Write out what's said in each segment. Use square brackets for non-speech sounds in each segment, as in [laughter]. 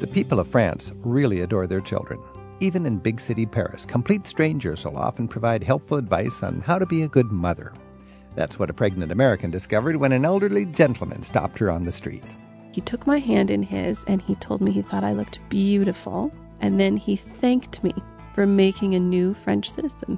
The people of France really adore their children. Even in big city Paris, complete strangers will often provide helpful advice on how to be a good mother. That's what a pregnant American discovered when an elderly gentleman stopped her on the street. He took my hand in his and he told me he thought I looked beautiful. And then he thanked me for making a new French citizen.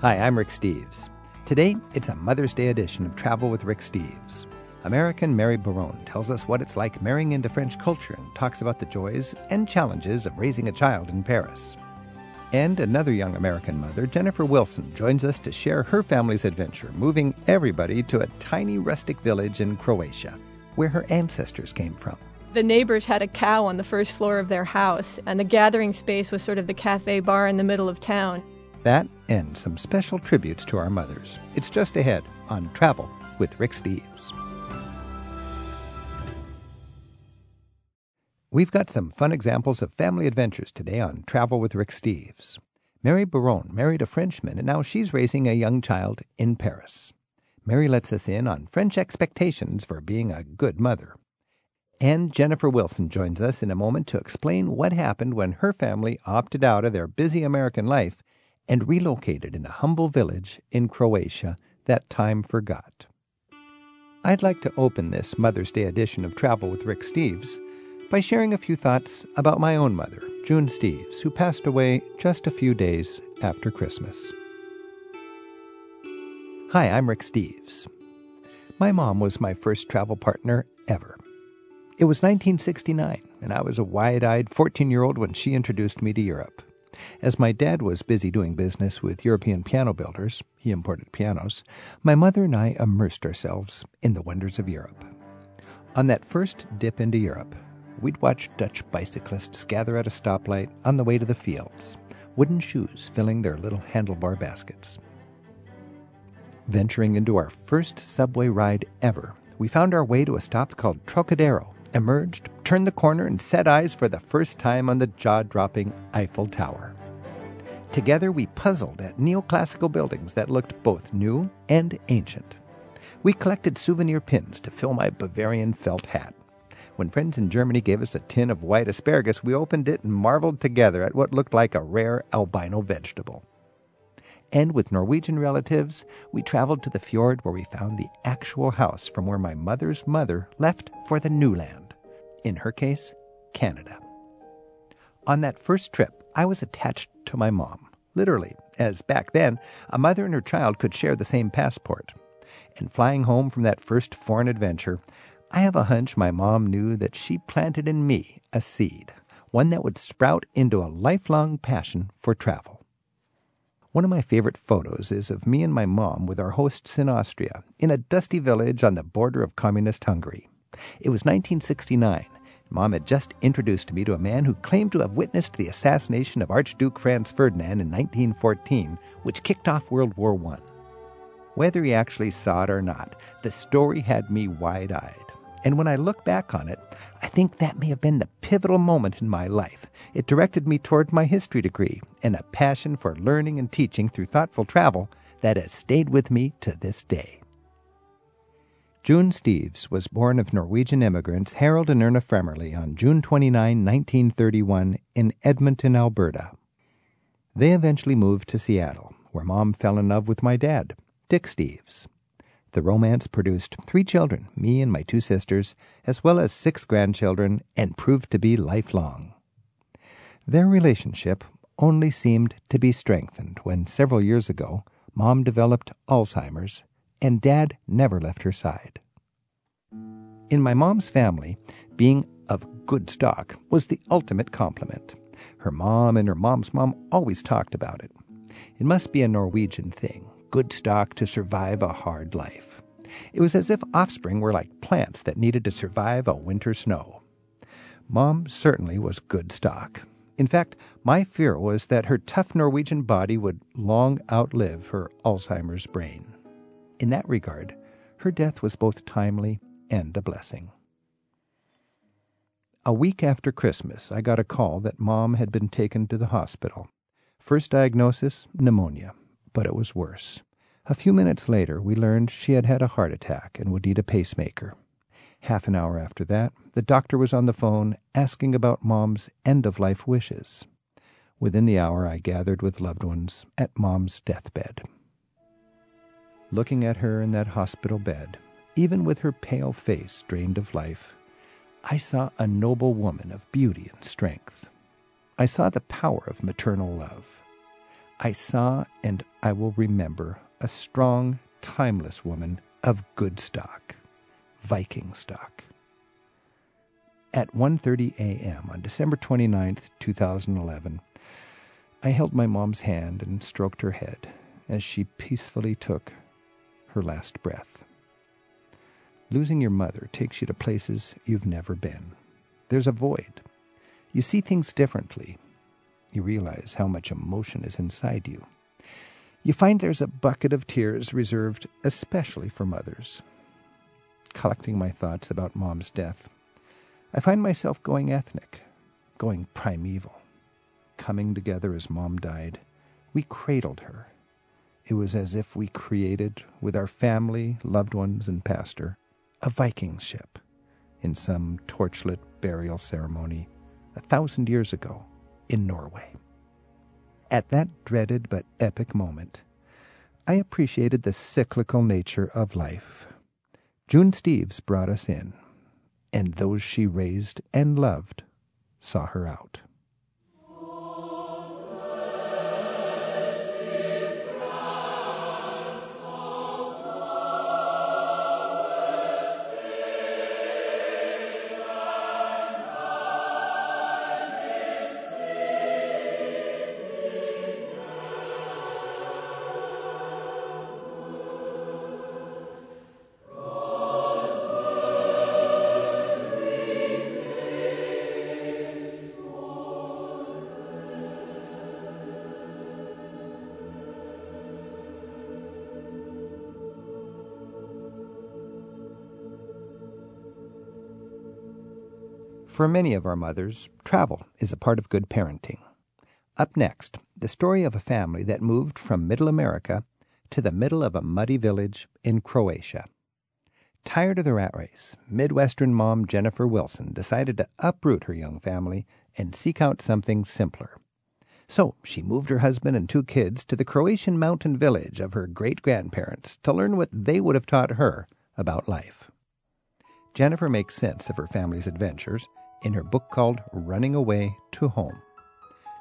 Hi, I'm Rick Steves. Today, it's a Mother's Day edition of Travel with Rick Steves. American Mary Barone tells us what it's like marrying into French culture and talks about the joys and challenges of raising a child in Paris. And another young American mother, Jennifer Wilson, joins us to share her family's adventure, moving everybody to a tiny rustic village in Croatia, where her ancestors came from. The neighbors had a cow on the first floor of their house, and the gathering space was sort of the cafe bar in the middle of town. That and some special tributes to our mothers. It's just ahead on Travel with Rick Steves. We've got some fun examples of family adventures today on Travel with Rick Steves. Mary Baron married a Frenchman, and now she's raising a young child in Paris. Mary lets us in on French expectations for being a good mother. And Jennifer Wilson joins us in a moment to explain what happened when her family opted out of their busy American life and relocated in a humble village in Croatia that time forgot. I'd like to open this Mother's Day edition of Travel with Rick Steves by sharing a few thoughts about my own mother, June Steves, who passed away just a few days after Christmas. Hi, I'm Rick Steves. My mom was my first travel partner ever. It was 1969, and I was a wide eyed 14 year old when she introduced me to Europe. As my dad was busy doing business with European piano builders, he imported pianos, my mother and I immersed ourselves in the wonders of Europe. On that first dip into Europe, we'd watch Dutch bicyclists gather at a stoplight on the way to the fields, wooden shoes filling their little handlebar baskets. Venturing into our first subway ride ever, we found our way to a stop called Trocadero, emerged, turned the corner, and set eyes for the first time on the jaw dropping Eiffel Tower. Together, we puzzled at neoclassical buildings that looked both new and ancient. We collected souvenir pins to fill my Bavarian felt hat. When friends in Germany gave us a tin of white asparagus, we opened it and marveled together at what looked like a rare albino vegetable. And with Norwegian relatives, we traveled to the fjord where we found the actual house from where my mother's mother left for the new land. In her case, Canada. On that first trip, I was attached to my mom, literally, as back then, a mother and her child could share the same passport. And flying home from that first foreign adventure, I have a hunch my mom knew that she planted in me a seed, one that would sprout into a lifelong passion for travel. One of my favorite photos is of me and my mom with our hosts in Austria, in a dusty village on the border of communist Hungary. It was 1969. Mom had just introduced me to a man who claimed to have witnessed the assassination of Archduke Franz Ferdinand in 1914, which kicked off World War I. Whether he actually saw it or not, the story had me wide eyed. And when I look back on it, I think that may have been the pivotal moment in my life. It directed me toward my history degree and a passion for learning and teaching through thoughtful travel that has stayed with me to this day. June Steves was born of Norwegian immigrants Harold and Erna Fremerly on June 29, 1931, in Edmonton, Alberta. They eventually moved to Seattle, where Mom fell in love with my dad, Dick Steves. The romance produced three children, me and my two sisters, as well as six grandchildren, and proved to be lifelong. Their relationship only seemed to be strengthened when several years ago Mom developed Alzheimer's and Dad never left her side. In my mom's family, being of good stock was the ultimate compliment. Her mom and her mom's mom always talked about it. It must be a Norwegian thing good stock to survive a hard life. It was as if offspring were like plants that needed to survive a winter snow. Mom certainly was good stock. In fact, my fear was that her tough Norwegian body would long outlive her Alzheimer's brain. In that regard, her death was both timely and a blessing. A week after Christmas, I got a call that Mom had been taken to the hospital. First diagnosis pneumonia but it was worse. A few minutes later, we learned she had had a heart attack and would need a pacemaker. Half an hour after that, the doctor was on the phone asking about Mom's end of life wishes. Within the hour, I gathered with loved ones at Mom's deathbed. Looking at her in that hospital bed, even with her pale face drained of life, I saw a noble woman of beauty and strength. I saw the power of maternal love. I saw and I will remember a strong, timeless woman of good stock, Viking stock. At 1:30 a.m. on December 29th, 2011, I held my mom's hand and stroked her head as she peacefully took her last breath. Losing your mother takes you to places you've never been. There's a void. You see things differently. You realize how much emotion is inside you. You find there's a bucket of tears reserved especially for mothers. Collecting my thoughts about Mom's death, I find myself going ethnic, going primeval coming together as Mom died, we cradled her. It was as if we created, with our family, loved ones, and pastor, a Viking ship in some torchlit burial ceremony a thousand years ago in Norway. At that dreaded but epic moment, I appreciated the cyclical nature of life. June Steves brought us in, and those she raised and loved saw her out. For many of our mothers, travel is a part of good parenting. Up next, the story of a family that moved from Middle America to the middle of a muddy village in Croatia. Tired of the rat race, Midwestern mom Jennifer Wilson decided to uproot her young family and seek out something simpler. So she moved her husband and two kids to the Croatian mountain village of her great grandparents to learn what they would have taught her about life. Jennifer makes sense of her family's adventures in her book called Running Away to Home.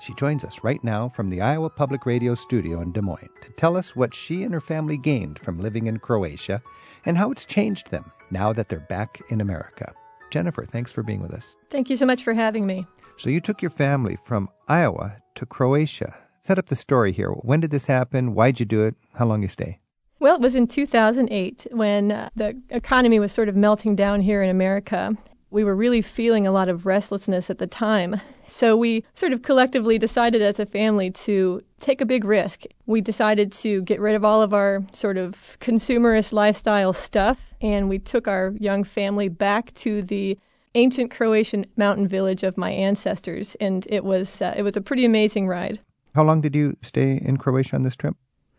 She joins us right now from the Iowa Public Radio studio in Des Moines to tell us what she and her family gained from living in Croatia and how it's changed them now that they're back in America. Jennifer, thanks for being with us. Thank you so much for having me. So, you took your family from Iowa to Croatia. Set up the story here. When did this happen? Why'd you do it? How long you stay? Well, it was in 2008 when uh, the economy was sort of melting down here in America we were really feeling a lot of restlessness at the time. So we sort of collectively decided as a family to take a big risk. We decided to get rid of all of our sort of consumerist lifestyle stuff, and we took our young family back to the ancient Croatian mountain village of my ancestors, and it was uh, it was a pretty amazing ride. How long did you stay in Croatia on this trip?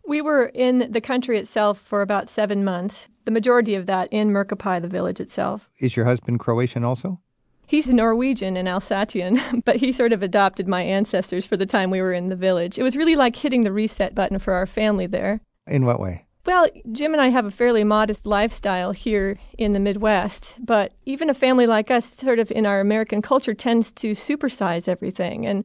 We were in the country itself for about seven months, the majority of that in Mrkopalj, the village itself. Is your husband Croatian also? He's Norwegian and Alsatian, [laughs] but he sort of adopted my ancestors for the time we were in the village. It was really like hitting the reset button for our family there. In what way? Well, Jim and I have a fairly modest lifestyle here in the Midwest, but even a family like us, sort of in our American culture, tends to supersize everything. And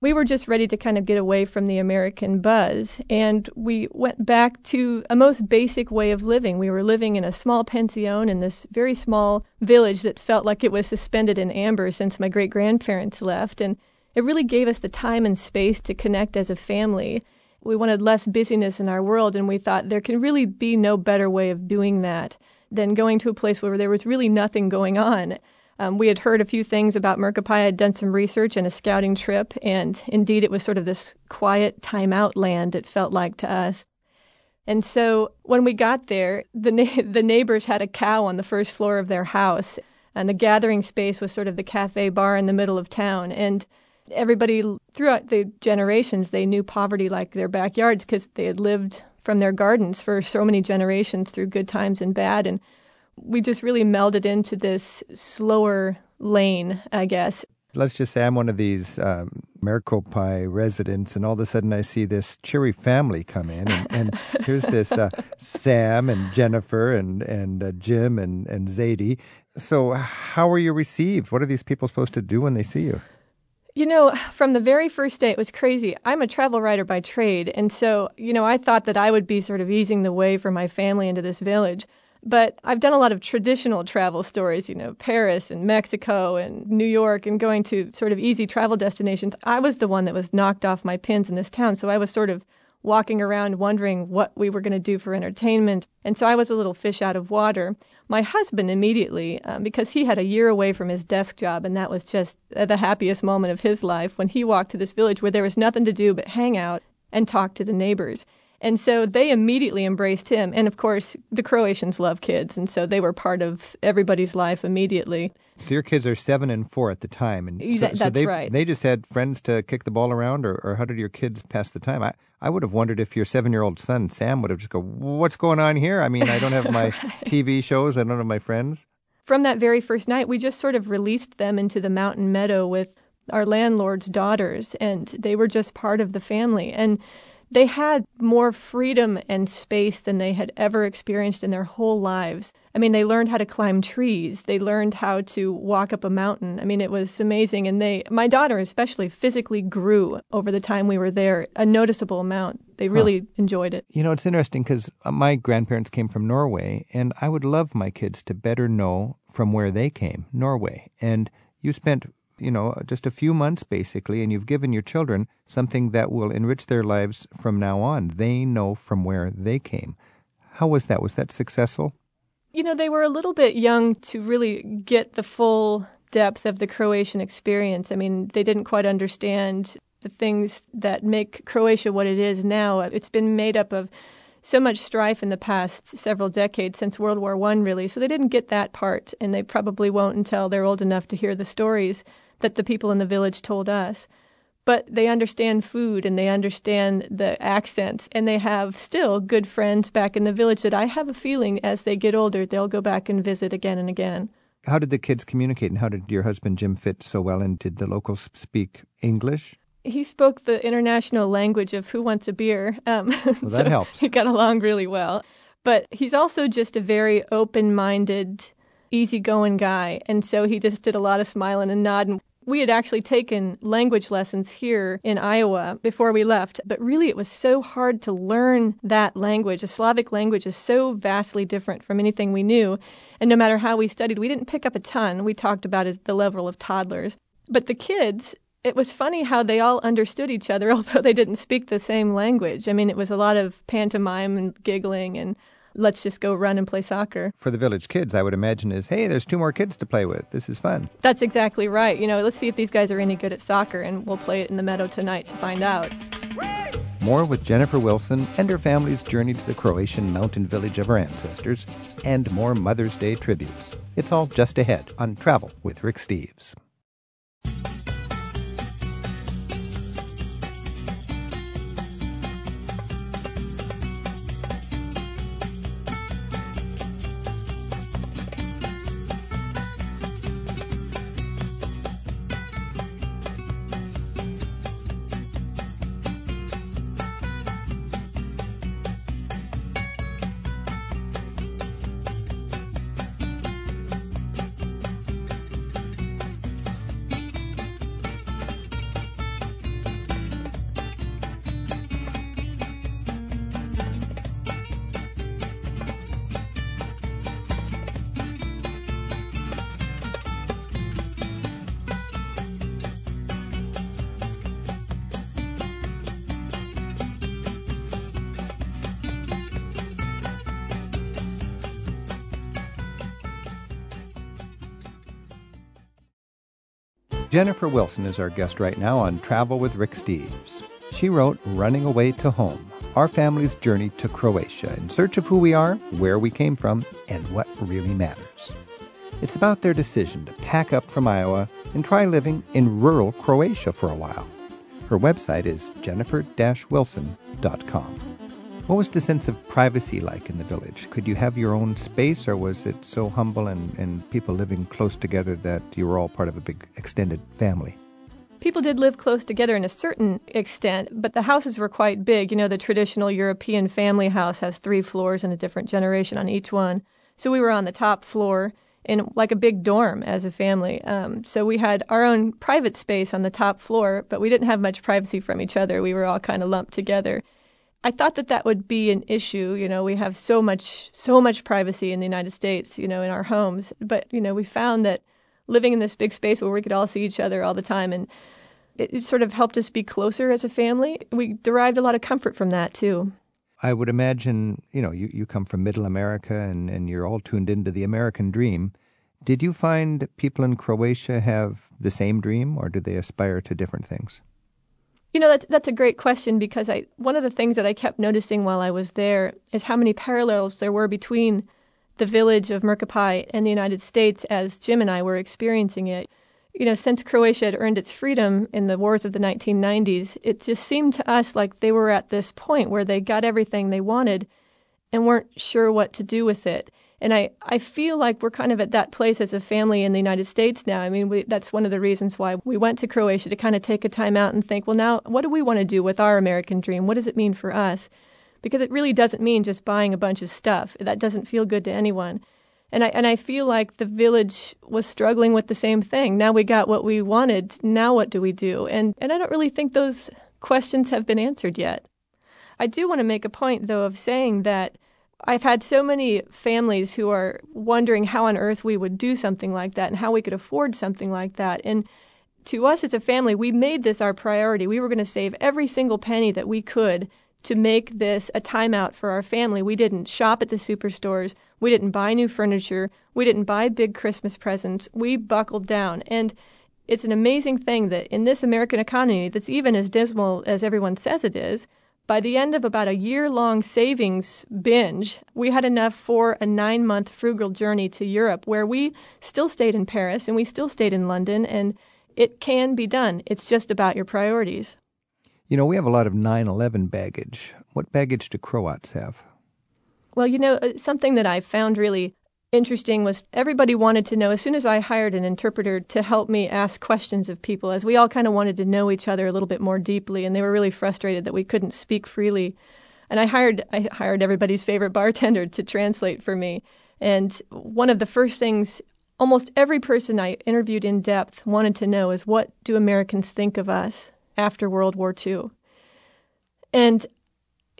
we were just ready to kind of get away from the American buzz. And we went back to a most basic way of living. We were living in a small pension in this very small village that felt like it was suspended in amber since my great grandparents left. And it really gave us the time and space to connect as a family. We wanted less busyness in our world, and we thought there can really be no better way of doing that than going to a place where there was really nothing going on. Um, we had heard a few things about Mrkopalj. I had done some research and a scouting trip, and indeed it was sort of this quiet timeout land, it felt like to us. And so when we got there, the, na- [laughs] the neighbors had a cow on the first floor of their house, and the gathering space was sort of the cafe bar in the middle of town. And everybody throughout the generations, they knew poverty like their backyards because they had lived from their gardens for so many generations through good times and bad. And we just really melded into this slower lane, I guess. Let's just say I'm one of these um, Mrkopalj residents, and all of a sudden I see this cheery family come in, and, and [laughs] here's this uh, Sam and Jennifer and and uh, Jim and and Zadie. So, how are you received? What are these people supposed to do when they see you? You know, from the very first day, it was crazy. I'm a travel writer by trade. And so, you know, I thought that I would be sort of easing the way for my family into this village. But I've done a lot of traditional travel stories, you know, Paris and Mexico and New York and going to sort of easy travel destinations. I was the one that was knocked off my pins in this town. So I was sort of walking around wondering what we were going to do for entertainment. And so I was a little fish out of water. My husband immediately, um, because he had a year away from his desk job, and that was just the happiest moment of his life when he walked to this village where there was nothing to do but hang out and talk to the neighbors. And so they immediately embraced him. And of course, the Croatians love kids. And so they were part of everybody's life immediately. So your kids are seven and four at the time. And so, That- so they, right. they just had friends to kick the ball around, or, or how did your kids pass the time? I, I would have wondered if your seven year old son, Sam, would have just go, What's going on here? I mean, I don't have my [laughs] TV shows, I don't have my friends. From that very first night, we just sort of released them into the mountain meadow with our landlord's daughters, and they were just part of the family. And they had more freedom and space than they had ever experienced in their whole lives. I mean, they learned how to climb trees. They learned how to walk up a mountain. I mean, it was amazing. And they, my daughter especially, physically grew over the time we were there a noticeable amount. They really enjoyed it. You know, it's interesting because uh, my grandparents came from Norway, and I would love my kids to better know from where they came, Norway. And you spent, you know, just a few months basically, and you've given your children something that will enrich their lives from now on. They know from where they came. How was that? Was that successful? You know, they were a little bit young to really get the full depth of the Croatian experience. I mean, they didn't quite understand the things that make Croatia what it is now. It's been made up of so much strife in the past several decades since World War One, really. So they didn't get that part, and they probably won't until they're old enough to hear the stories that the people in the village told us. But they understand food and they understand the accents, and they have still good friends back in the village that I have a feeling as they get older, they'll go back and visit again and again. How did the kids communicate, and how did your husband Jim fit so well? And did the locals speak English? he spoke the international language of who wants a beer. Um, Well, that [laughs] so helps. He got along really well. But he's also just a very open minded, easygoing guy. And so he just did a lot of smiling and nodding. We had actually taken language lessons here in Iowa before we left, but really it was so hard to learn that language. A Slavic language is so vastly different from anything we knew. And no matter how we studied, we didn't pick up a ton. We talked about as the level of toddlers. But the kids, it was funny how they all understood each other, [laughs] although they didn't speak the same language. I mean, it was a lot of pantomime and giggling and let's just go run and play soccer. For the village kids, I would imagine is, hey, there's two more kids to play with. This is fun. That's exactly right. You know, let's see if these guys are any good at soccer, and we'll play it in the meadow tonight to find out. More with Jennifer Wilson and her family's journey to the Croatian mountain village of her ancestors, and more Mother's Day tributes. It's all just ahead on Travel with Rick Steves. Jennifer Wilson is our guest right now on Travel with Rick Steves. She wrote Running Away to Home Our Family's Journey to Croatia in search of who we are, where we came from, and what really matters. It's about their decision to pack up from Iowa and try living in rural Croatia for a while. Her website is jennifer wilson.com. What was the sense of privacy like in the village? Could you have your own space, or was it so humble and, and people living close together that you were all part of a big extended family? People did live close together in a certain extent, but the houses were quite big. You know, the traditional European family house has three floors and a different generation on each one. So we were on the top floor in like a big dorm as a family. Um, so we had our own private space on the top floor, but we didn't have much privacy from each other. We were all kind of lumped together. I thought that that would be an issue. You know, we have so much, so much privacy in the United States, you know, in our homes. But, you know, we found that living in this big space where we could all see each other all the time and it sort of helped us be closer as a family. We derived a lot of comfort from that too. I would imagine, you know, you, you come from middle America and, and you're all tuned into the American dream. Did you find people in Croatia have the same dream or do they aspire to different things? You know, that's, that's a great question because I, one of the things that I kept noticing while I was there is how many parallels there were between the village of Mrkopalj and the United States as Jim and I were experiencing it. You know, since Croatia had earned its freedom in the wars of the 1990s, it just seemed to us like they were at this point where they got everything they wanted and weren't sure what to do with it. And I, I feel like we're kind of at that place as a family in the United States now. I mean, we, that's one of the reasons why we went to Croatia to kind of take a time out and think, well, now, what do we want to do with our American dream? What does it mean for us? Because it really doesn't mean just buying a bunch of stuff. That doesn't feel good to anyone. And I, and I feel like the village was struggling with the same thing. Now we got what we wanted. Now what do we do? And, and I don't really think those questions have been answered yet. I do want to make a point, though, of saying that I've had so many families who are wondering how on earth we would do something like that and how we could afford something like that. And to us as a family, we made this our priority. We were going to save every single penny that we could to make this a timeout for our family. We didn't shop at the superstores. We didn't buy new furniture. We didn't buy big Christmas presents. We buckled down. And it's an amazing thing that in this American economy that's even as dismal as everyone says it is, by the end of about a year long savings binge, we had enough for a nine month frugal journey to Europe where we still stayed in Paris and we still stayed in London, and it can be done. It's just about your priorities. You know, we have a lot of 9 11 baggage. What baggage do Croats have? Well, you know, uh, something that I found really interesting was everybody wanted to know as soon as I hired an interpreter to help me ask questions of people, as we all kind of wanted to know each other a little bit more deeply, and they were really frustrated that we couldn't speak freely. And I hired I hired everybody's favorite bartender to translate for me. And one of the first things almost every person I interviewed in depth wanted to know is what do Americans think of us after World War II? And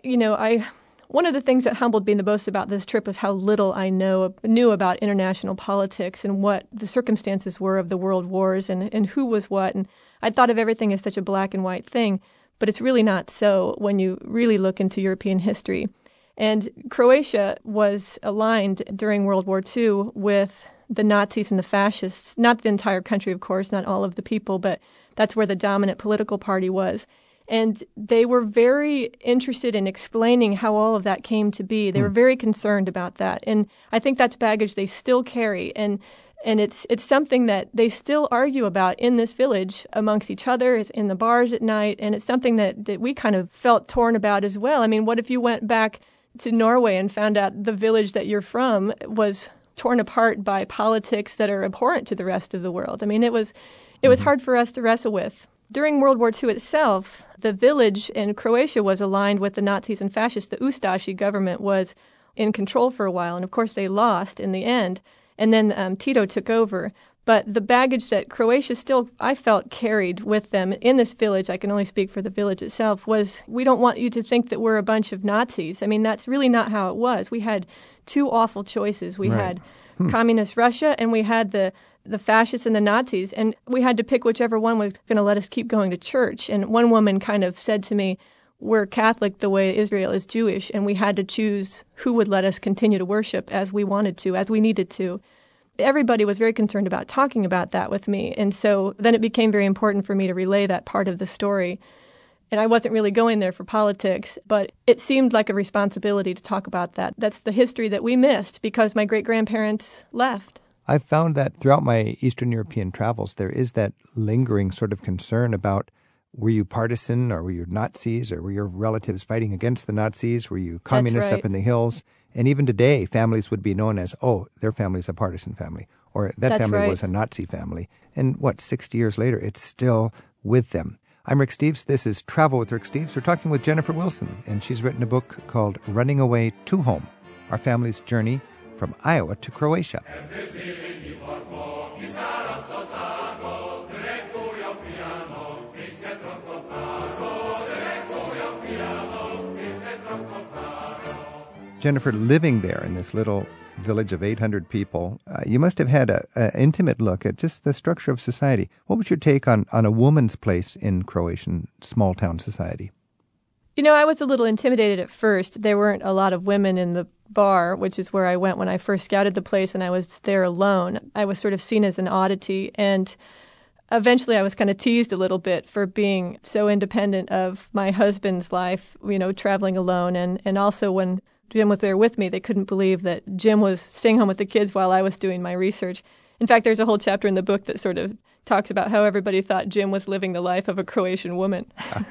you know, I one of the things that humbled me the most about this trip was how little I know knew about international politics and what the circumstances were of the world wars and, and who was what. And I thought of everything as such a black and white thing, but it's really not so when you really look into European history. And Croatia was aligned during World War II with the Nazis and the fascists, not the entire country, of course, not all of the people, but that's where the dominant political party was. And they were very interested in explaining how all of that came to be. They were hmm. very concerned about that. And I think that's baggage they still carry. And and it's it's something that they still argue about in this village amongst each other is in the bars at night and it's something that, that we kind of felt torn about as well i mean what if you went back to norway and found out the village that you're from was torn apart by politics that are abhorrent to the rest of the world i mean it was it was mm-hmm. hard for us to wrestle with during World War II itself, the village in Croatia was aligned with the Nazis and fascists. The Ustashi government was in control for a while, and of course they lost in the end. And then um, Tito took over. But the baggage that Croatia still, I felt, carried with them in this village, I can only speak for the village itself, was we don't want you to think that we're a bunch of Nazis. I mean, that's really not how it was. We had two awful choices. We right. had hmm. communist Russia and we had the the fascists and the Nazis, and we had to pick whichever one was going to let us keep going to church. And one woman kind of said to me, We're Catholic the way Israel is Jewish, and we had to choose who would let us continue to worship as we wanted to, as we needed to. Everybody was very concerned about talking about that with me, and so then it became very important for me to relay that part of the story. And I wasn't really going there for politics, but it seemed like a responsibility to talk about that. That's the history that we missed because my great grandparents left. I've found that throughout my Eastern European travels, there is that lingering sort of concern about were you partisan or were you Nazis or were your relatives fighting against the Nazis? Were you communists right. up in the hills? And even today, families would be known as, oh, their family's a partisan family, or that That's family right. was a Nazi family. And what, 60 years later, it's still with them. I'm Rick Steves. This is Travel with Rick Steves. We're talking with Jennifer Wilson, and she's written a book called Running Away to Home Our Family's Journey from Iowa to Croatia. Jennifer, living there in this little village of 800 people, uh, you must have had an intimate look at just the structure of society. What was your take on, on a woman's place in Croatian small town society? You know, I was a little intimidated at first. There weren't a lot of women in the bar, which is where I went when I first scouted the place, and I was there alone. I was sort of seen as an oddity, and eventually I was kind of teased a little bit for being so independent of my husband's life, you know, traveling alone. And, and also when Jim was there with me, they couldn't believe that Jim was staying home with the kids while I was doing my research. In fact, there's a whole chapter in the book that sort of talks about how everybody thought Jim was living the life of a Croatian woman. [laughs]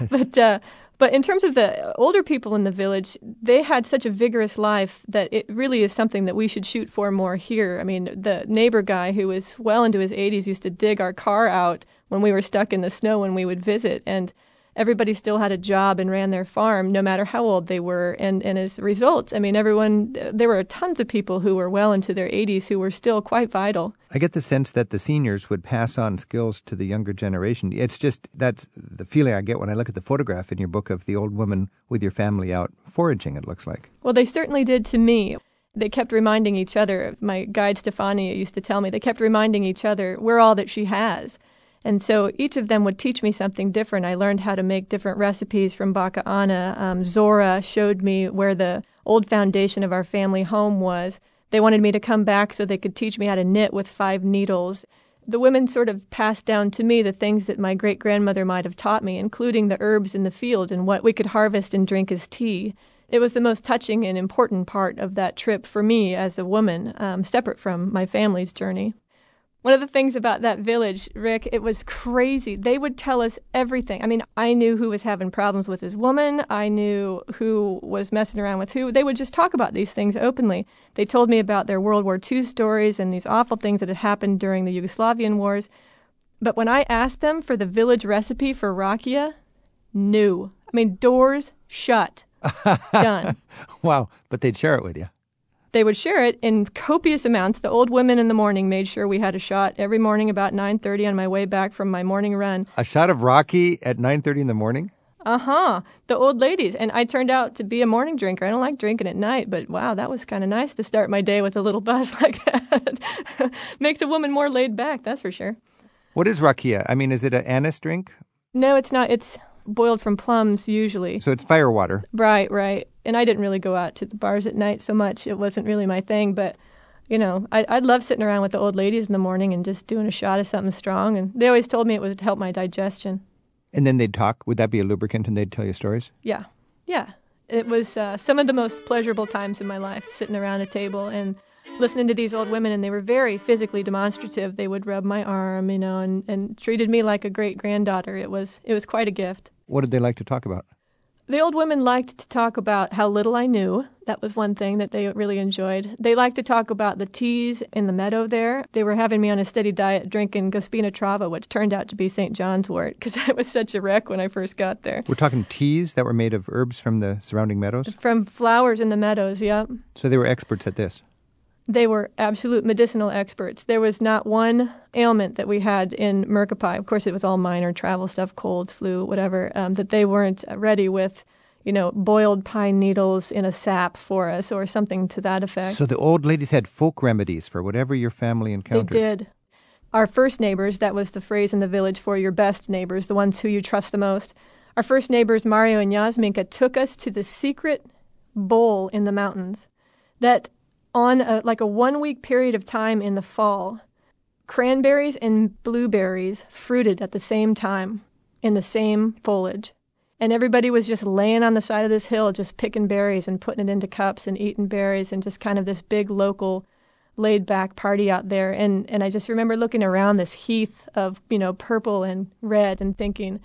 [laughs] but uh, but in terms of the older people in the village, they had such a vigorous life that it really is something that we should shoot for more here. I mean, the neighbor guy who was well into his 80s used to dig our car out when we were stuck in the snow when we would visit and everybody still had a job and ran their farm no matter how old they were and and as a result i mean everyone there were tons of people who were well into their 80s who were still quite vital I get the sense that the seniors would pass on skills to the younger generation. It's just that's the feeling I get when I look at the photograph in your book of the old woman with your family out foraging, it looks like. well they certainly did to me they kept reminding each other my guide stefania used to tell me they kept reminding each other we're all that she has and so each of them would teach me something different. I learned how to make different recipes from Baka Ana. Um, Zora showed me where the old foundation of our family home was. They wanted me to come back so they could teach me how to knit with five needles. The women sort of passed down to me the things that my great grandmother might have taught me, including the herbs in the field and what we could harvest and drink as tea. It was the most touching and important part of that trip for me as a woman, um, separate from my family's journey. One of the things about that village, Rick, it was crazy. They would tell us everything. I mean, I knew who was having problems with his woman. I knew who was messing around with who. They would just talk about these things openly. They told me about their World War II stories and these awful things that had happened during the Yugoslavian wars. But when I asked them for the village recipe for rakia, no. I mean, doors shut. [laughs] Done. Wow, but they'd share it with you. They would share it in copious amounts. The old women in the morning made sure we had a shot every morning about 9:30 on my way back from my morning run. A shot of rakia at 9:30 in the morning? Uh-huh. The old ladies and I turned out to be a morning drinker. I don't like drinking at night, but wow, that was kind of nice to start my day with a little buzz [laughs] like that. [laughs] Makes a woman more laid back, that's for sure. What is rakia? I mean, is it an anise drink? No, it's not. It's boiled from plums usually. So it's fire water. Right, right. And I didn't really go out to the bars at night so much. It wasn't really my thing, but you know, I, I'd love sitting around with the old ladies in the morning and just doing a shot of something strong. And they always told me it would help my digestion. And then they'd talk. Would that be a lubricant and they'd tell you stories? Yeah, yeah. It was uh, some of the most pleasurable times in my life, sitting around a table and listening to these old women. And they were very physically demonstrative. They would rub my arm, you know, and, and treated me like a great granddaughter. It was it was quite a gift. What did they like to talk about? The old women liked to talk about how little I knew. That was one thing that they really enjoyed. They liked to talk about the teas in the meadow there. They were having me on a steady diet drinking Gospina Trava, which turned out to be St. John's wort, because [laughs] I was such a wreck when I first got there. We're talking teas that were made of herbs from the surrounding meadows. From flowers in the meadows, yep. So they were experts at this. They were absolute medicinal experts. There was not one ailment that we had in Mrkopalj. Of course, it was all minor travel stuff, colds, flu, whatever, um, that they weren't ready with, you know, boiled pine needles in a sap for us or something to that effect. So the old ladies had folk remedies for whatever your family encountered. They did. Our first neighbors, that was the phrase in the village for your best neighbors, the ones who you trust the most. Our first neighbors, Mario and Yasminka, took us to the secret bowl in the mountains that on a, like a one week period of time in the fall, cranberries and blueberries fruited at the same time in the same foliage. And everybody was just laying on the side of this hill, just picking berries and putting it into cups and eating berries and just kind of this big local laid back party out there. And, and I just remember looking around this heath of, you know, purple and red and thinking,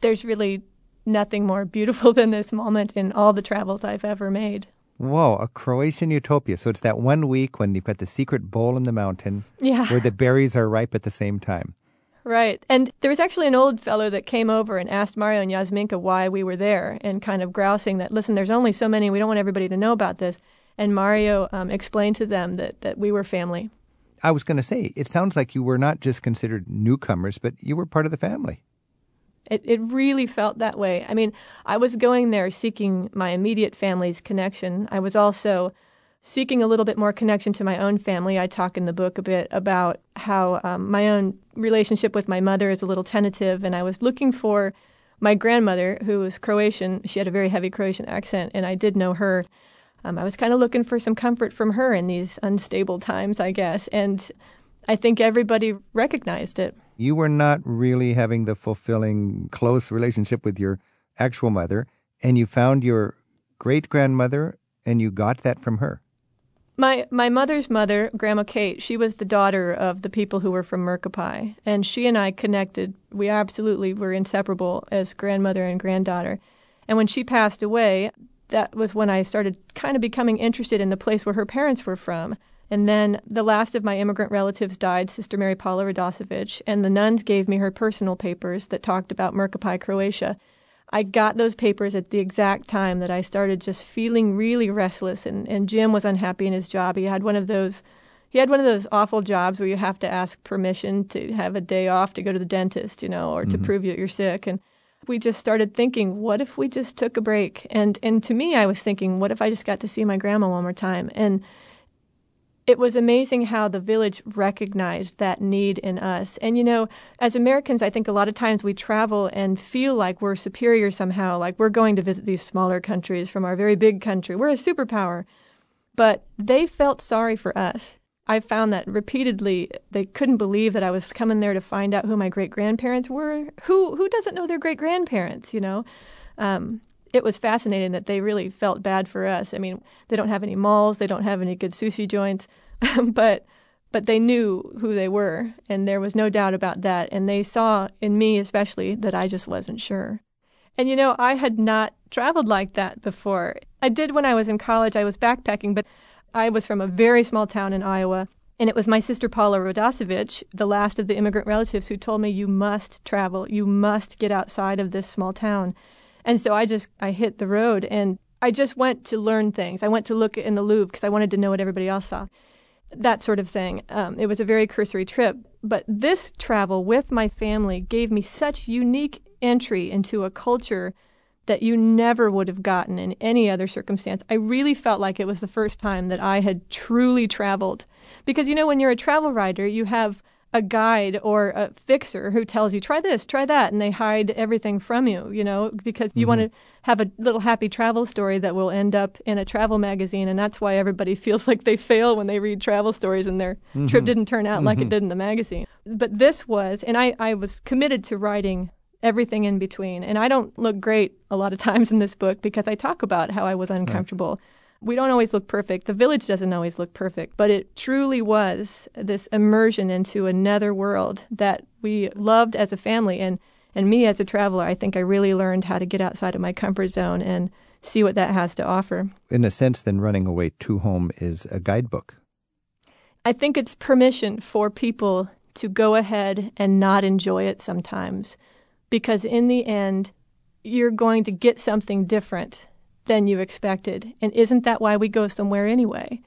there's really nothing more beautiful [laughs] than this moment in all the travels I've ever made. Whoa, a Croatian utopia. So it's that one week when you've got the secret bowl in the mountain Yeah. where the berries are ripe at the same time. Right. And there was actually an old fellow that came over and asked Mario and Yasminka why we were there and kind of grousing that, listen, there's only so many. We don't want everybody to know about this. And Mario um, explained to them that, that we were family. I was going to say, it sounds like you were not just considered newcomers, but you were part of the family. It, it really felt that way. I mean, I was going there seeking my immediate family's connection. I was also seeking a little bit more connection to my own family. I talk in the book a bit about how um, my own relationship with my mother is a little tentative, and I was looking for my grandmother, who was Croatian. She had a very heavy Croatian accent, and I did know her. Um, I was kind of looking for some comfort from her in these unstable times, I guess, and I think everybody recognized it. You were not really having the fulfilling, close relationship with your actual mother, and you found your great grandmother and you got that from her. My my mother's mother, Grandma Kate, she was the daughter of the people who were from Mrkopalj, and she and I connected. We absolutely were inseparable as grandmother and granddaughter. And when she passed away, that was when I started kind of becoming interested in the place where her parents were from. And then the last of my immigrant relatives died, Sister Mary Paula Radosevich, and the nuns gave me her personal papers that talked about Mrkopalj, Croatia. I got those papers at the exact time that I started just feeling really restless and, and Jim was unhappy in his job. He had one of those he had one of those awful jobs where you have to ask permission to have a day off to go to the dentist, you know, or to Mm-hmm. prove that you're sick. And we just started thinking, what if we just took a break? And and to me I was thinking, what if I just got to see my grandma one more time? And it was amazing how the village recognized that need in us. And you know, as Americans, I think a lot of times we travel and feel like we're superior somehow, like we're going to visit these smaller countries from our very big country. We're a superpower. But they felt sorry for us. I found that repeatedly. They couldn't believe that I was coming there to find out who my great grandparents were. Who who doesn't know their great grandparents? You know, um, it was fascinating that they really felt bad for us. I mean, they don't have any malls, they don't have any good sushi joints, [laughs] but but they knew who they were, and there was no doubt about that. And they saw in me, especially, that I just wasn't sure. And you know, I had not traveled like that before. I did when I was in college. I was backpacking, but I was from a very small town in Iowa. And it was my sister Paula Radosevich, the last of the immigrant relatives, who told me, You must travel. You must get outside of this small town. And so I just I hit the road and I just went to learn things. I went to look in the Louvre because I wanted to know what everybody else saw. That sort of thing. Um, it was a very cursory trip, but this travel with my family gave me such unique entry into a culture that you never would have gotten in any other circumstance. I really felt like it was the first time that I had truly traveled. Because, you know, when you're a travel writer, you have a guide or a fixer who tells you, try this, try that, and they hide everything from you, you know, because you want to mm-hmm. have a little happy travel story that will end up in a travel magazine. And that's why everybody [laughs] feels like they fail when they read travel stories and their mm-hmm. trip didn't turn out like it mm-hmm. did in the magazine. But this was, and I, I was committed to writing everything in between. And I don't look great a lot of [laughs] times in this book because I talk about how I was uncomfortable. We don't always look perfect. The village doesn't always look perfect, but it truly was this immersion into another world that we loved as a family. And, and me as a traveler, I think I really learned how to get outside of my comfort zone and see what that has to offer. In a sense, then running away to home is a guidebook. I think it's permission for people to go ahead and not enjoy it sometimes because in the end, you're going to get something different than you expected. And isn't that why we go somewhere anyway?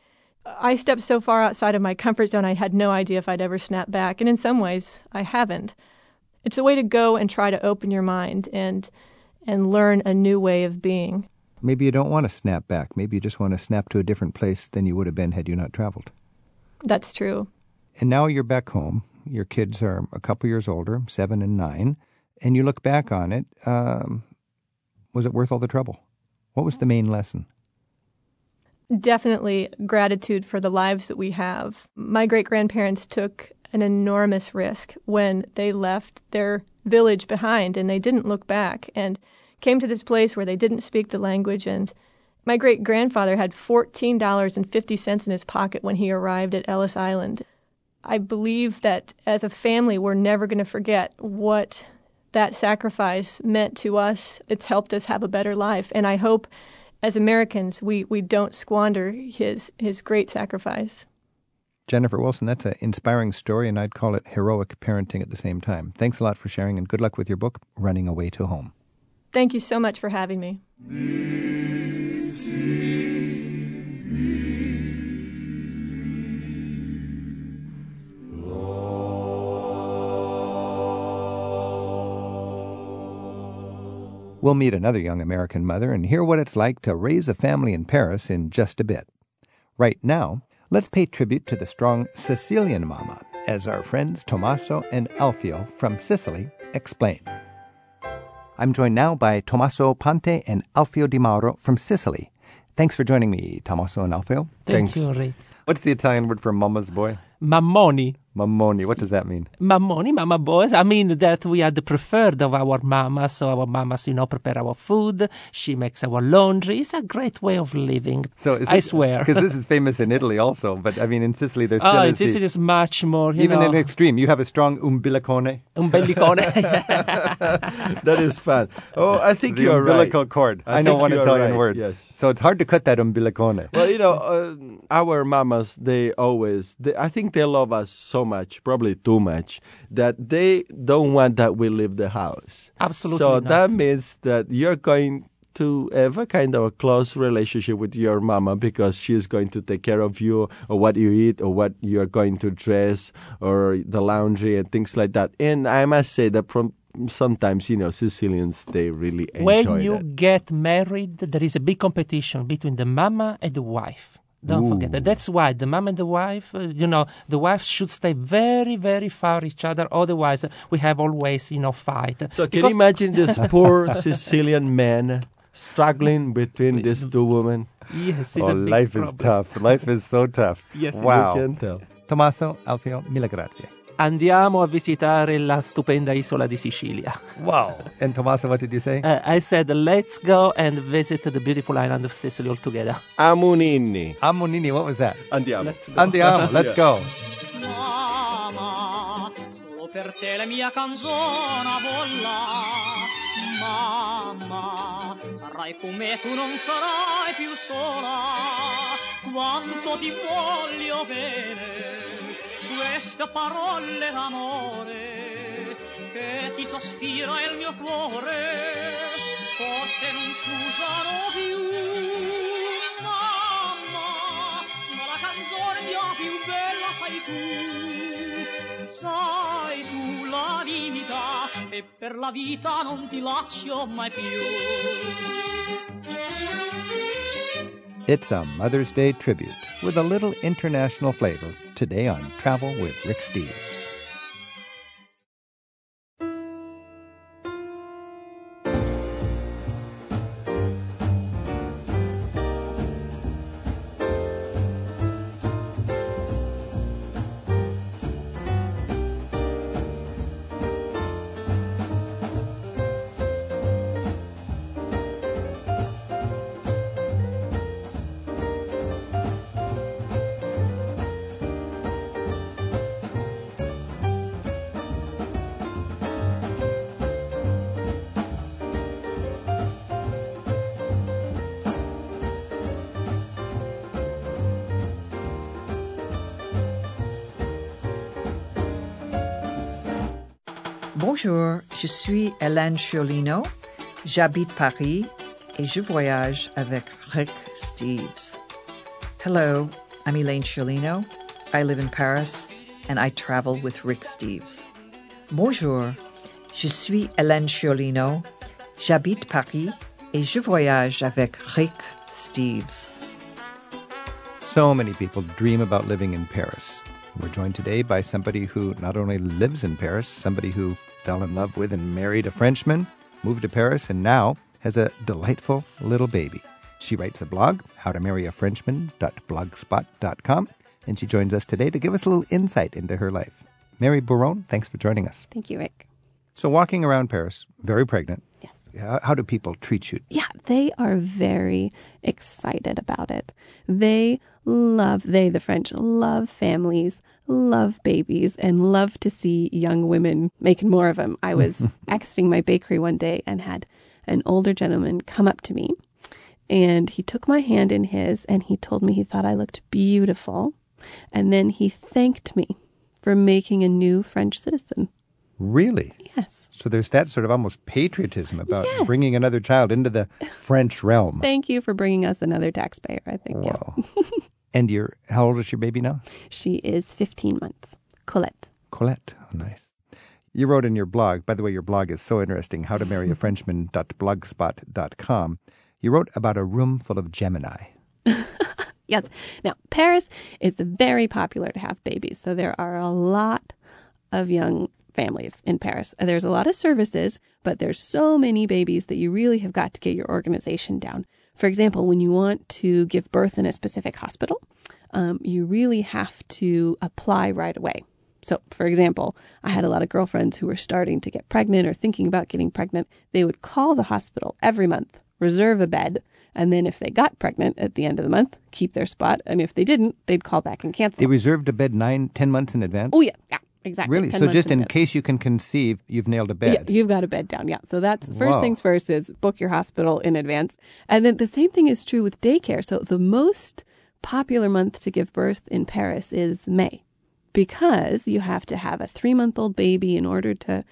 I stepped so far outside of my comfort zone, I had no idea if I'd ever snap back. And in some ways, I haven't. It's a way to go and try to open your mind and, and learn a new way of being. Maybe you don't want to snap back. Maybe you just want to snap to a different place than you would have been had you not traveled. That's true. And now you're back home. Your kids are a couple years older, seven and nine, and you look back on it. Um, was it worth all the trouble? What was the main lesson? Definitely gratitude for the lives that we have. My great grandparents took an enormous risk when they left their village behind and they didn't look back and came to this place where they didn't speak the language and My great grandfather had $14.50 in his pocket when he arrived at Ellis Island. I believe that as a family, we're never going to forget what that sacrifice meant to us. It's helped us have a better life. And I hope as Americans, we, we don't squander his, his great sacrifice. Jennifer Wilson, that's an inspiring story, and I'd call it heroic parenting at the same time. Thanks a lot for sharing, and good luck with your book, Running Away to Home. Thank you so much for having me. We'll meet another young American mother and hear what it's like to raise a family in Paris in just a bit. Right now, let's pay tribute to the strong Sicilian mama, as our friends Tommaso and Alfio from Sicily explain. I'm joined now by Tommaso Ponte and Alfio Di Mauro from Sicily. Thanks for joining me, Tommaso and Alfio. Thank Thanks. you, Ray. What's the Italian word for mama's boy? Mammoni. Mammoni. What does that mean? Mammoni, mama boys. I mean that we are the preferred of our mamas. So our mamas, you know, prepare our food. She makes our laundry. It's a great way of living. So is I this- swear. because this [laughs] is famous in Italy also. But I mean, in Sicily, there's still oh, is this the- is much more, you even know, in extreme. You have a strong umbilicone, Umbilicone. [laughs] [laughs] That is fun. Oh, I think the you're umbilical right. cord. I I, know one Italian right, word. yes. So it's hard to cut that umbilicone. Well, you know, uh, our mamas, they always, they, I think they love us so much, probably too much, that they don't want that we leave the house. Absolutely So not. that means that you're going to have a kind of a close relationship with your mama because she's going to take care of you or what you eat or what you're going to dress or the laundry and things like that. And I must say that from sometimes, you know, Sicilians, they really enjoy when you that. get married, there is a big competition between the mama and the wife. Don't forget that. That's why the mom and the wife, uh, you know, the wife should stay very, very far each other. Otherwise, we have always, you know, fight. So can you imagine this [laughs] poor Sicilian man struggling between these two women? Yes, it's oh, a big life is tough. Life is so tough. Yes, you wow. You can tell. Tommaso, Alfio, mille grazie. Andiamo a visitare la stupenda isola di Sicilia. Wow. And Tommaso, what did you say? Uh, I said, let's go and visit the beautiful island of Sicily all together. Amunini. Amonini, what was that? Andiamo. Let's go. Andiamo, [laughs] let's Yeah. go. Mamma, solo per te la mia canzone vola. Mamma, sarai con me, tu non sarai più sola. Quanto ti voglio bene, queste parole d'amore che ti sospira il mio cuore, forse non s'usano più. Mamma, ma la canzone mia più bella sei tu. Sai tu la vita e per la vita non ti lascio mai più. It's a Mother's Day tribute with a little international flavor today on Travel with Rick Steves. Bonjour, je suis Hélène Sciolino, j'habite Paris et je voyage avec Rick Steves. Hello, I'm Elaine Sciolino. I live in Paris and I travel with Rick Steves. Bonjour, je suis Hélène Sciolino, j'habite Paris et je voyage avec Rick Steves. So many people dream about living in Paris. We're joined today by somebody who not only lives in Paris, somebody who fell in love with and married a Frenchman, moved to Paris, and now has a delightful little baby. She writes a blog, howtomarryafrenchman.blogspot.com, and she joins us today to give us a little insight into her life. Mary Bourron, thanks for joining us. Thank you, Rick. So, walking around Paris, very pregnant, Yes. How, how do people treat you? Yeah, they are very excited about it. They love, they, the French, love families, love babies, and love to see young women making more of them. I was [laughs] exiting my bakery one day and had an older gentleman come up to me and he took my hand in his and he told me he thought I looked beautiful. And then he thanked me for making a new French citizen. Really? Yes. So there's that sort of almost patriotism about Yes. bringing another child into the French realm. Thank you for bringing us another taxpayer, I think. Yeah. [laughs] And you're, how old is your baby now? She is 15 months. Colette. Colette. Oh, nice. You wrote in your blog, by the way, your blog is so interesting, how to marry a Frenchman.blogspot.com. You wrote about a room full of Gemini. [laughs] Yes. Now, Paris is very popular to have babies. So there are a lot of young families in Paris. There's a lot of services, but there's so many babies that you really have got to get your organization down. For example, when you want to give birth in a specific hospital, um, you really have to apply right away. So, for example, I had a lot of girlfriends who were starting to get pregnant or thinking about getting pregnant. They would call the hospital every month, reserve a bed, and then if they got pregnant at the end of the month, keep their spot. And if they didn't, they'd call back and cancel. They reserved a bed nine, ten months in advance? oh, yeah, yeah, exactly. Really? So just in case you can conceive, you've nailed a bed. Yeah, you've got a bed down. Yeah. So that's first Wow. things first is book your hospital in advance. And then the same thing is true with daycare. So the most popular month to give birth in Paris is May because you have to have a three month old baby in order to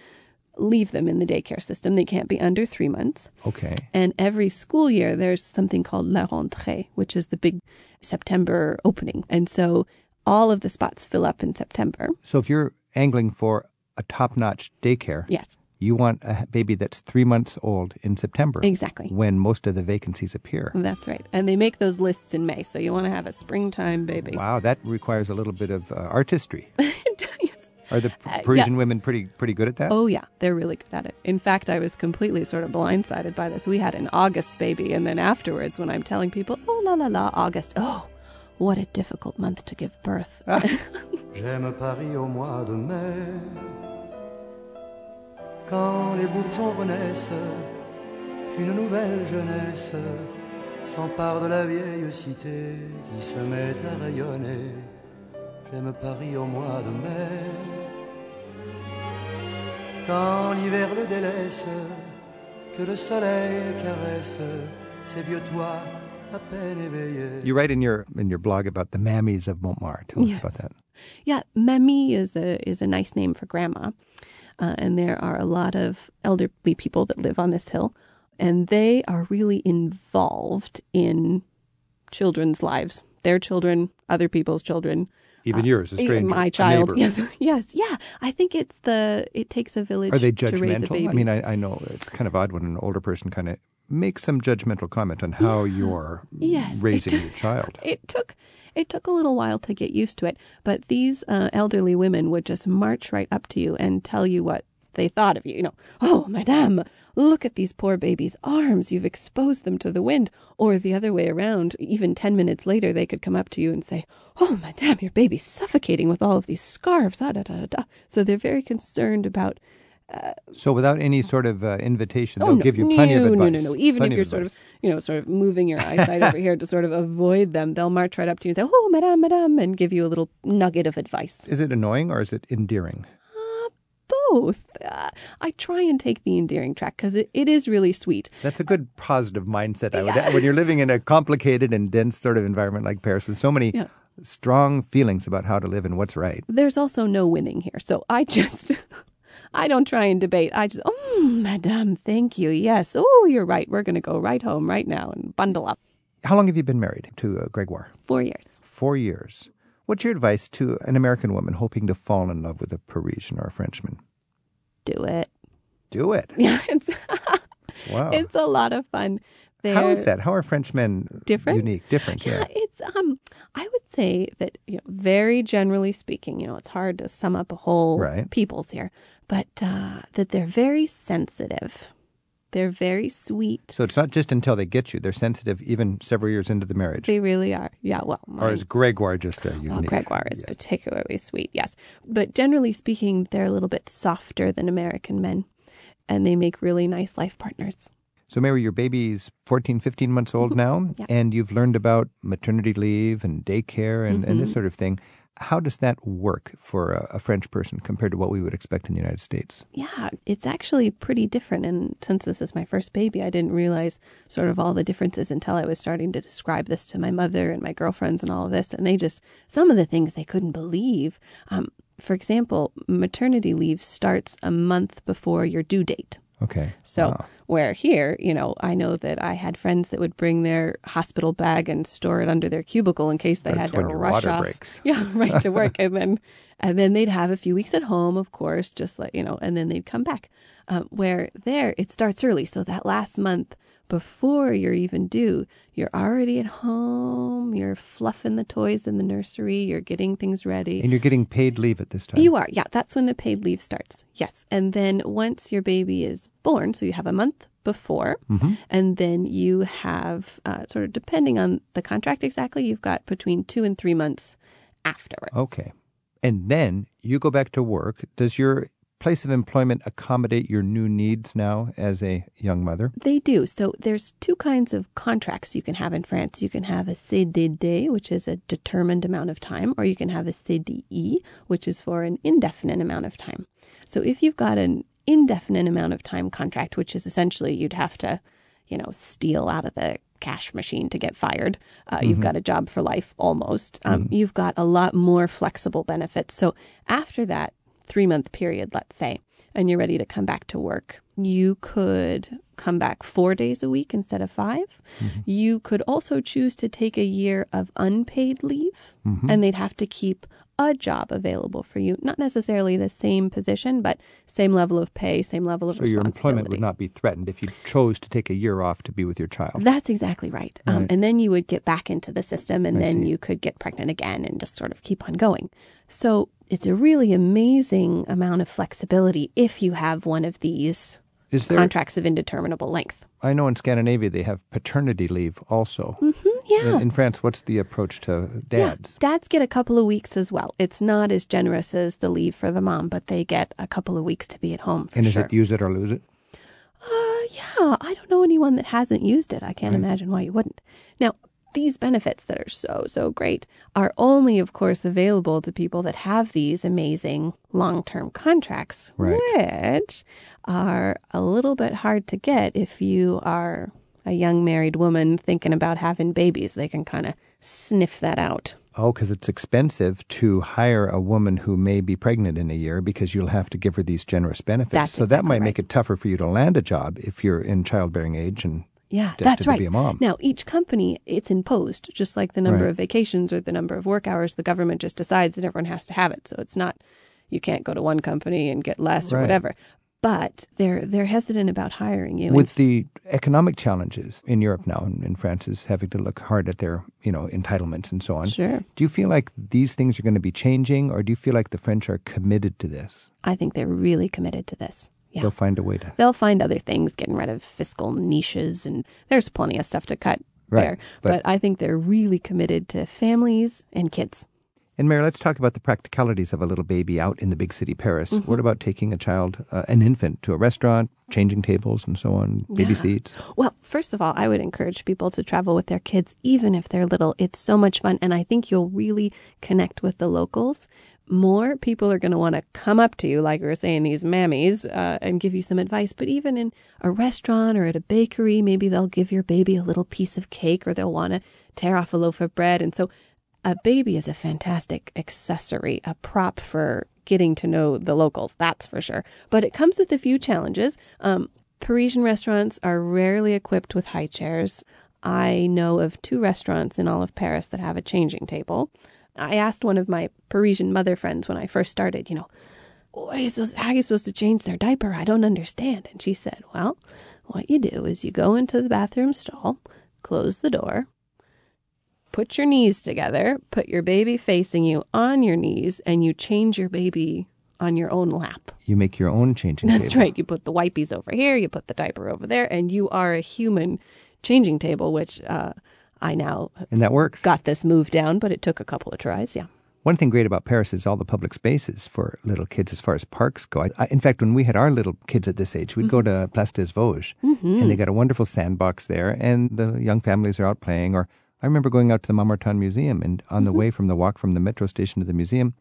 leave them in the daycare system. They can't be under three months. Okay. And every school year, there's something called La Rentrée, which is the big September opening. And so all of the spots fill up in September. So if you're angling for a top notch daycare, Yes, you want a baby that's three months old in September. exactly. When most of the vacancies appear. That's right. And they make those lists in May. So you want to have a springtime baby. Wow, that requires a little bit of uh, artistry. [laughs] Yes. Are the Uh, yeah. Parisian women pretty pretty good at that? Oh, yeah. They're really good at it. In fact, I was completely sort of blindsided by this. We had an August baby. And then afterwards, when I'm telling people, oh, la, la, la, August. Oh, what a difficult month to give birth. [laughs] J'aime Paris au mois de mai, quand les bourgeons renaissent, qu'une nouvelle jeunesse s'empare de la vieille cité qui se met à rayonner. J'aime Paris au mois de mai, quand l'hiver le délaisse, que le soleil caresse ces vieux toits. You write in your in your blog about the mammies of Montmartre. Tell us Yes. about that. Yeah, Mamie is a is a nice name for grandma, uh, and there are a lot of elderly people that live on this hill, and they are really involved in children's lives. Their children, other people's children, Even yours, a stranger, my child. Yes, [laughs] yes, yeah. I think it's the it takes a village Are they to raise a judgmental? baby. I mean, I, I know it's kind of odd when an older person kind of makes some judgmental comment on how you're Yes, raising took- your child. [laughs] it took it took a little while to get used to it, but these uh, elderly women would just march right up to you and tell you what they thought of you. You know, oh, madame, look at these poor babies' arms. You've exposed them to the wind. Or the other way around, even 10 minutes later, they could come up to you and say, oh, madame, your baby's suffocating with all of these scarves. Ah, da, da, da, da. So they're very concerned about So without any sort of uh, invitation, Oh, they'll no, give you plenty no, of advice. No, no, no. Even Plenty if you're sort of, you know, sort of moving your eyesight over here to sort of avoid them, they'll march right up to you and say, "Oh, madame, madame," and give you a little nugget of advice. Is it annoying or is it endearing? Both. Uh, I try and take the endearing track because it, it is really sweet. That's a good positive mindset. I would, when you're living in a complicated and dense sort of environment like Paris with so many Yeah. strong feelings about how to live and what's right. There's also no winning here, so I just. [laughs] I don't try and debate. I just, oh, madame, thank you. Yes. Oh, you're right. We're going to go right home right now and bundle up. How long have you been married to uh, Gregoire? Four years. Four years. What's your advice to an American woman hoping to fall in love with a Parisian or a Frenchman? Do it. Do it. [laughs] Yeah, it's [laughs] Wow. it's a lot of fun. How is They're- that? How are Frenchmen Different? Unique, different. Yeah, Yeah. it's um I would say that you know very generally speaking, you know, it's hard to sum up a whole Right. peoples here, but uh that they're very sensitive. They're very sweet. So it's not just until they get you; they're sensitive even several years into the marriage. They really are. Yeah, well, or is Gregoire just a unique? well, Gregoire is particularly sweet, yes. But generally speaking, they're a little bit softer than American men. and they make really nice life partners. So, Mary, your baby's 14, 15 months old now, Mm-hmm. Yeah. and you've learned about maternity leave and daycare and, and Mm-hmm. this sort of thing. How does that work for a, a French person compared to what we would expect in the United States? Yeah, it's actually pretty different. And since this is my first baby, I didn't realize sort of all the differences until I was starting to describe this to my mother and my girlfriends and all of this. And they just, some of the things they couldn't believe. Um, for example, maternity leave starts a month before your due date. Okay. So, Wow. Where here, you know, I know that I had friends that would bring their hospital bag and store it under their cubicle in case they That's had to rush off. breaks. [laughs] Yeah, right to work, [laughs] and then and then they'd have a few weeks at home, of course, just like you know, and then they'd come back. Um, where there, it starts early, so that last month before you're even due, you're already at home. You're fluffing the toys in the nursery. You're getting things ready. And you're getting paid leave at this time. You are, yeah. That's when the paid leave starts. Yes. And then once your baby is born, so you have a month before, Mm-hmm. and then you have, uh, sort of depending on the contract exactly, you've got between two and three months afterwards. Okay. And then you go back to work. Does your place of employment accommodate your new needs now as a young mother? They do. So there's two kinds of contracts you can have in France. You can have a CDD, which is a determined amount of time, or you can have a CDI, which is for an indefinite amount of time. So if you've got an indefinite amount of time contract, which is essentially you'd have to, you know, steal out of the cash machine to get fired. Uh, You've got a job for life almost. Um, You've got a lot more flexible benefits. So after that three month period, let's say, and you're ready to come back to work, you could come back four days a week instead of 5 You could also choose to take a year of unpaid leave, and they'd have to keep a job available for you. Not necessarily the same position, but same level of pay, same level of So your employment would not be threatened if you chose to take a year off to be with your child. That's exactly right. Um, and then you would get back into the system, and I then see. you could get pregnant again and just sort of keep on going. So it's a really amazing amount of flexibility if you have one of these there? contracts of indeterminable length. I know in Scandinavia they have paternity leave also. Yeah. In, in France, what's the approach to dads? Yeah, dads get a couple of weeks as well. It's not as generous as the leave for the mom, but they get a couple of weeks to be at home for and is sure. it use it or lose it? Uh, yeah, I don't know anyone that hasn't used it. I can't imagine why you wouldn't. Now, these benefits that are so, so great are only, of course, available to people that have these amazing long term contracts, Right. which are a little bit hard to get if you are a young married woman thinking about having babies. They can kind of sniff that out. Oh, because it's expensive to hire a woman who may be pregnant in a year because you'll have to give her these generous benefits. That's so that might right. make it tougher for you to land a job if you're in childbearing age and Yeah, that's to right. be a mom. Now, each company, it's imposed, just like the number Right. of vacations or the number of work hours. The government just decides that everyone has to have it. So it's not, you can't go to one company and get less or whatever. But they're they're hesitant about hiring you. With the economic challenges in Europe now, and, and France is having to look hard at their, you know, entitlements and so on. Sure. Do you feel like these things are going to be changing, or do you feel like the French are committed to this? I think they're really committed to this. Yeah. They'll find a way to. They'll find other things, getting rid of fiscal niches, and there's plenty of stuff to cut Right, there. but- but I think they're really committed to families and kids. And Mary, let's talk about the practicalities of a little baby out in the big city, Paris. Mm-hmm. What about taking a child, uh, an infant, to a restaurant, changing tables and so on, baby Yeah. seats? Well, first of all, I would encourage people to travel with their kids, even if they're little. It's so much fun. And I think you'll really connect with the locals. More people are going to want to come up to you, like we were saying, these mammies, uh, and give you some advice. But even in a restaurant or at a bakery, maybe they'll give your baby a little piece of cake or they'll want to tear off a loaf of bread. And so a baby is a fantastic accessory, a prop for getting to know the locals, that's for sure. But it comes with a few challenges. Um, Parisian restaurants are rarely equipped with high chairs. I know of two restaurants in all of Paris that have a changing table. I asked one of my Parisian mother friends when I first started, you know, what are you supposed, how are you supposed to change their diaper? I don't understand. And she said, well, what you do is you go into the bathroom stall, close the door, put your knees together, put your baby facing you on your knees, and you change your baby on your own lap. You make your own changing That's table. right. You put the wipies over here, you put the diaper over there, and you are a human changing table, which uh, I now And that works. got this move down, but it took a couple of tries. Yeah. One thing great about Paris is all the public spaces for little kids as far as parks go. I, I, in fact, when we had our little kids at this age, we'd go mm-hmm. to Place des Vosges, mm-hmm. and they got a wonderful sandbox there, and the young families are out playing. Or I remember going out to the Montmartre Museum, and on the mm-hmm. way from the walk from the metro station to the museum,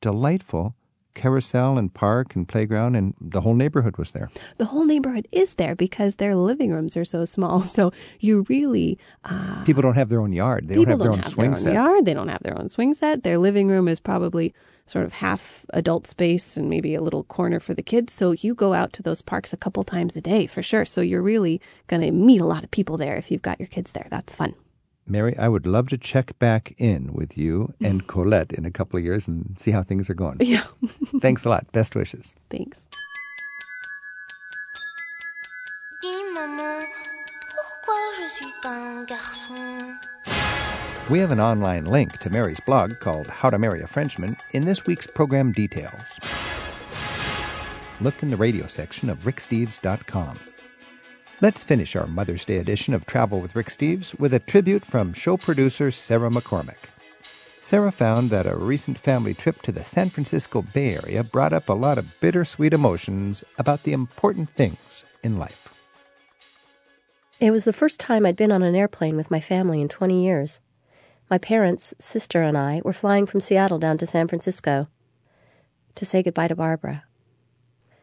delightful carousel and park and playground, and the whole neighborhood was there. The whole neighborhood is there because their living rooms are so small. [laughs] So you really uh, People don't have their own yard. They don't have their own have swing their own set. yard. They don't have their own swing set. Their living room is probably sort of half adult space and maybe a little corner for the kids. So you go out to those parks a couple times a day for sure. So you're really going to meet a lot of people there if you've got your kids there. That's fun. Mary, I would love to check back in with you mm. and Colette in a couple of years and see how things are going. Yeah. [laughs] Thanks a lot. Best wishes. Thanks. Dis maman, pourquoi je suis pas un garçon We have an online link to Mary's blog called How to Marry a Frenchman in this week's program details. Look in the radio section of ricksteves.com. Let's finish our Mother's Day edition of Travel with Rick Steves with a tribute from show producer Sarah McCormick. Sarah found that a recent family trip to the San Francisco Bay Area brought up a lot of bittersweet emotions about the important things in life. It was the first time I'd been on an airplane with my family in 20 years. My parents, sister, and I were flying from Seattle down to San Francisco to say goodbye to Barbara.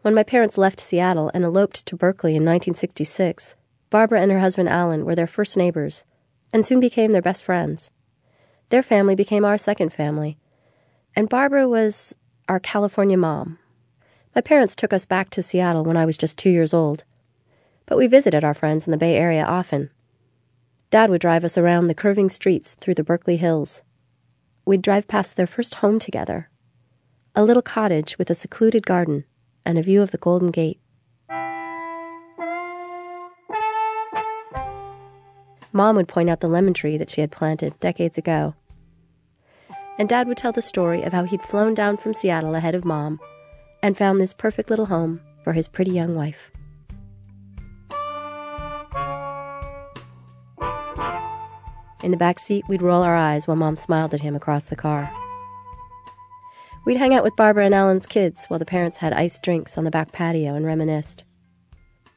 When my parents left Seattle and eloped to Berkeley in 1966, Barbara and her husband Alan were their first neighbors and soon became their best friends. Their family became our second family, and Barbara was our California mom. My parents took us back to Seattle when I was just two years old, but we visited our friends in the Bay Area often. Dad would drive us around the curving streets through the Berkeley Hills. We'd drive past their first home together a little cottage with a secluded garden and a view of the Golden Gate. Mom would point out the lemon tree that she had planted decades ago. And Dad would tell the story of how he'd flown down from Seattle ahead of Mom and found this perfect little home for his pretty young wife. In the back seat, we'd roll our eyes while Mom smiled at him across the car. We'd hang out with Barbara and Alan's kids while the parents had iced drinks on the back patio and reminisced.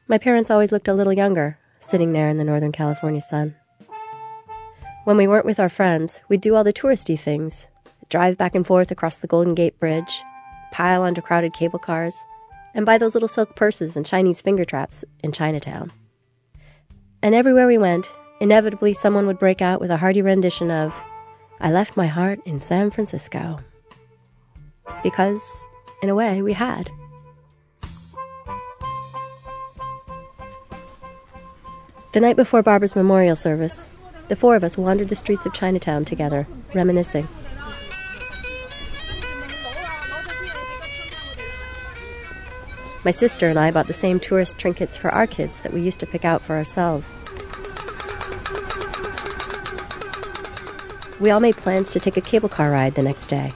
My parents always looked a little younger, sitting there in the Northern California sun. When we weren't with our friends, we'd do all the touristy things drive back and forth across the Golden Gate Bridge, pile onto crowded cable cars, and buy those little silk purses and Chinese finger traps in Chinatown. And everywhere we went, inevitably someone would break out with a hearty rendition of, I left my heart in San Francisco. Because, in a way, we had. The night before Barbara's memorial service, the four of us wandered the streets of Chinatown together, reminiscing. My sister and I bought the same tourist trinkets for our kids that we used to pick out for ourselves. We all made plans to take a cable car ride the next day.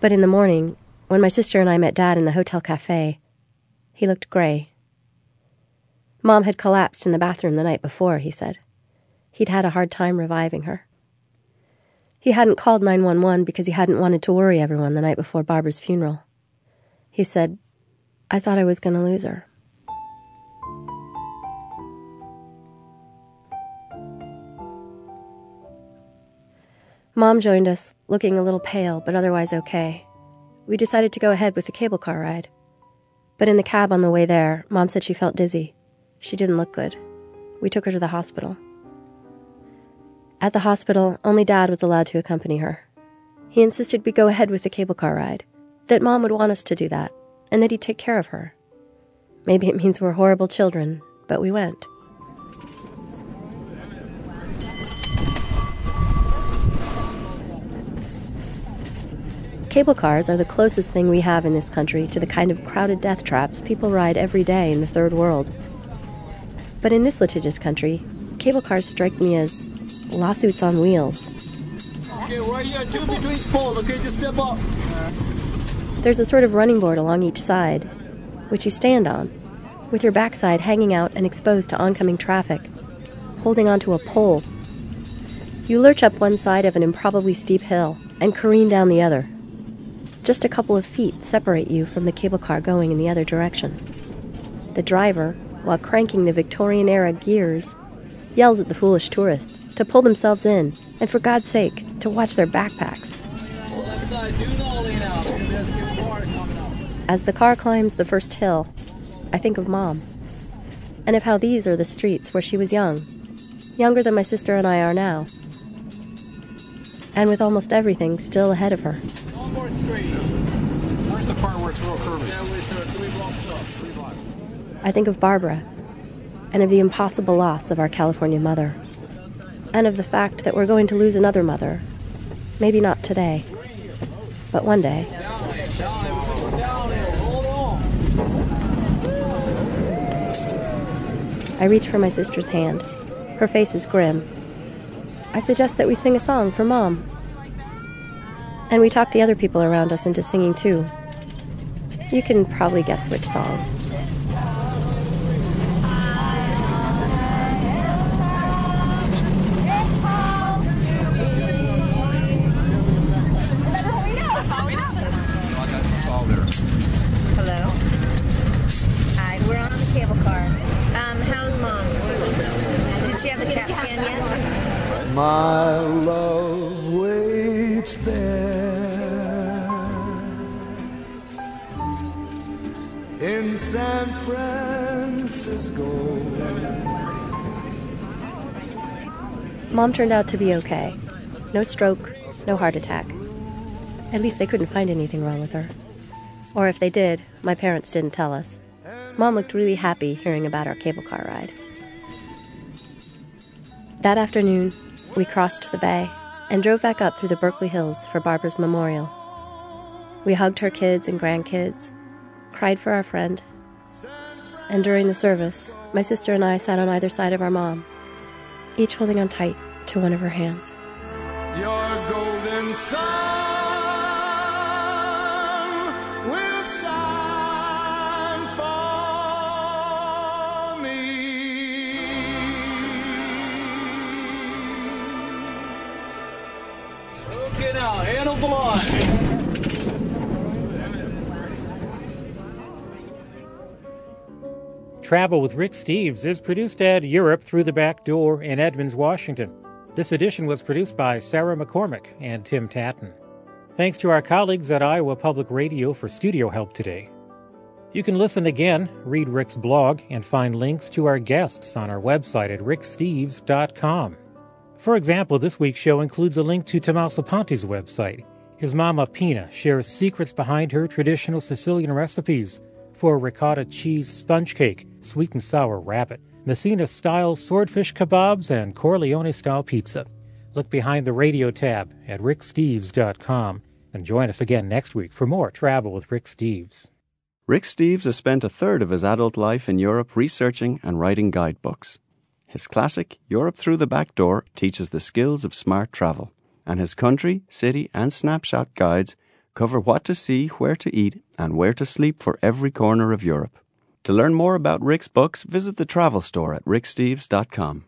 But in the morning, when my sister and I met Dad in the hotel cafe, he looked gray. Mom had collapsed in the bathroom the night before, he said. He'd had a hard time reviving her. He hadn't called 911 because he hadn't wanted to worry everyone the night before Barbara's funeral. He said, I thought I was going to lose her. Mom joined us, looking a little pale, but otherwise okay. We decided to go ahead with the cable car ride. But in the cab on the way there, Mom said she felt dizzy. She didn't look good. We took her to the hospital. At the hospital, only Dad was allowed to accompany her. He insisted we go ahead with the cable car ride, that Mom would want us to do that, and that he'd take care of her. Maybe it means we're horrible children, but we went. Cable cars are the closest thing we have in this country to the kind of crowded death traps people ride every day in the third world. But in this litigious country, cable cars strike me as lawsuits on wheels. Okay, right here, two between poles. Okay, just step up. There's a sort of running board along each side, which you stand on, with your backside hanging out and exposed to oncoming traffic, holding onto a pole. You lurch up one side of an improbably steep hill and careen down the other. Just a couple of feet separate you from the cable car going in the other direction. The driver, while cranking the Victorian era gears, yells at the foolish tourists to pull themselves in and, for God's sake, to watch their backpacks. As the car climbs the first hill, I think of Mom, and of how these are the streets where she was young, younger than my sister and I are now, and with almost everything still ahead of her. Where's the part where it's real curvy? I think of Barbara, and of the impossible loss of our California mother, and of the fact that we're going to lose another mother. Maybe not today, but one day. I reach for my sister's hand. Her face is grim. I suggest that we sing a song for Mom. And we talk the other people around us into singing too. You can probably guess which song. Mom turned out to be okay. No stroke, no heart attack. At least they couldn't find anything wrong with her. Or if they did, my parents didn't tell us. Mom looked really happy hearing about our cable car ride. That afternoon, we crossed the bay and drove back up through the Berkeley Hills for Barbara's memorial. We hugged her kids and grandkids, cried for our friend, and during the service, my sister and I sat on either side of our mom, each holding on tight to one of her hands. Your golden sun will shine for Okay, now, hand of the line. Travel with Rick Steves is produced at Europe Through the Back Door in Edmonds, Washington. This edition was produced by Sarah McCormick and Tim Tattan. Thanks to our colleagues at Iowa Public Radio for studio help today. You can listen again, read Rick's blog, and find links to our guests on our website at ricksteves.com. For example, this week's show includes a link to Tommaso Ponte's website. His mama Pina shares secrets behind her traditional Sicilian recipes for ricotta cheese sponge cake, sweet and sour rabbit, Messina style swordfish kebabs, and Corleone style pizza. Look behind the radio tab at ricksteves.com and join us again next week for more Travel with Rick Steves. Rick Steves has spent a third of his adult life in Europe researching and writing guidebooks. His classic, Europe Through the Back Door, teaches the skills of smart travel, and his country, city, and snapshot guides cover what to see, where to eat, and where to sleep for every corner of Europe. To learn more about Rick's books, visit the travel store at ricksteves.com.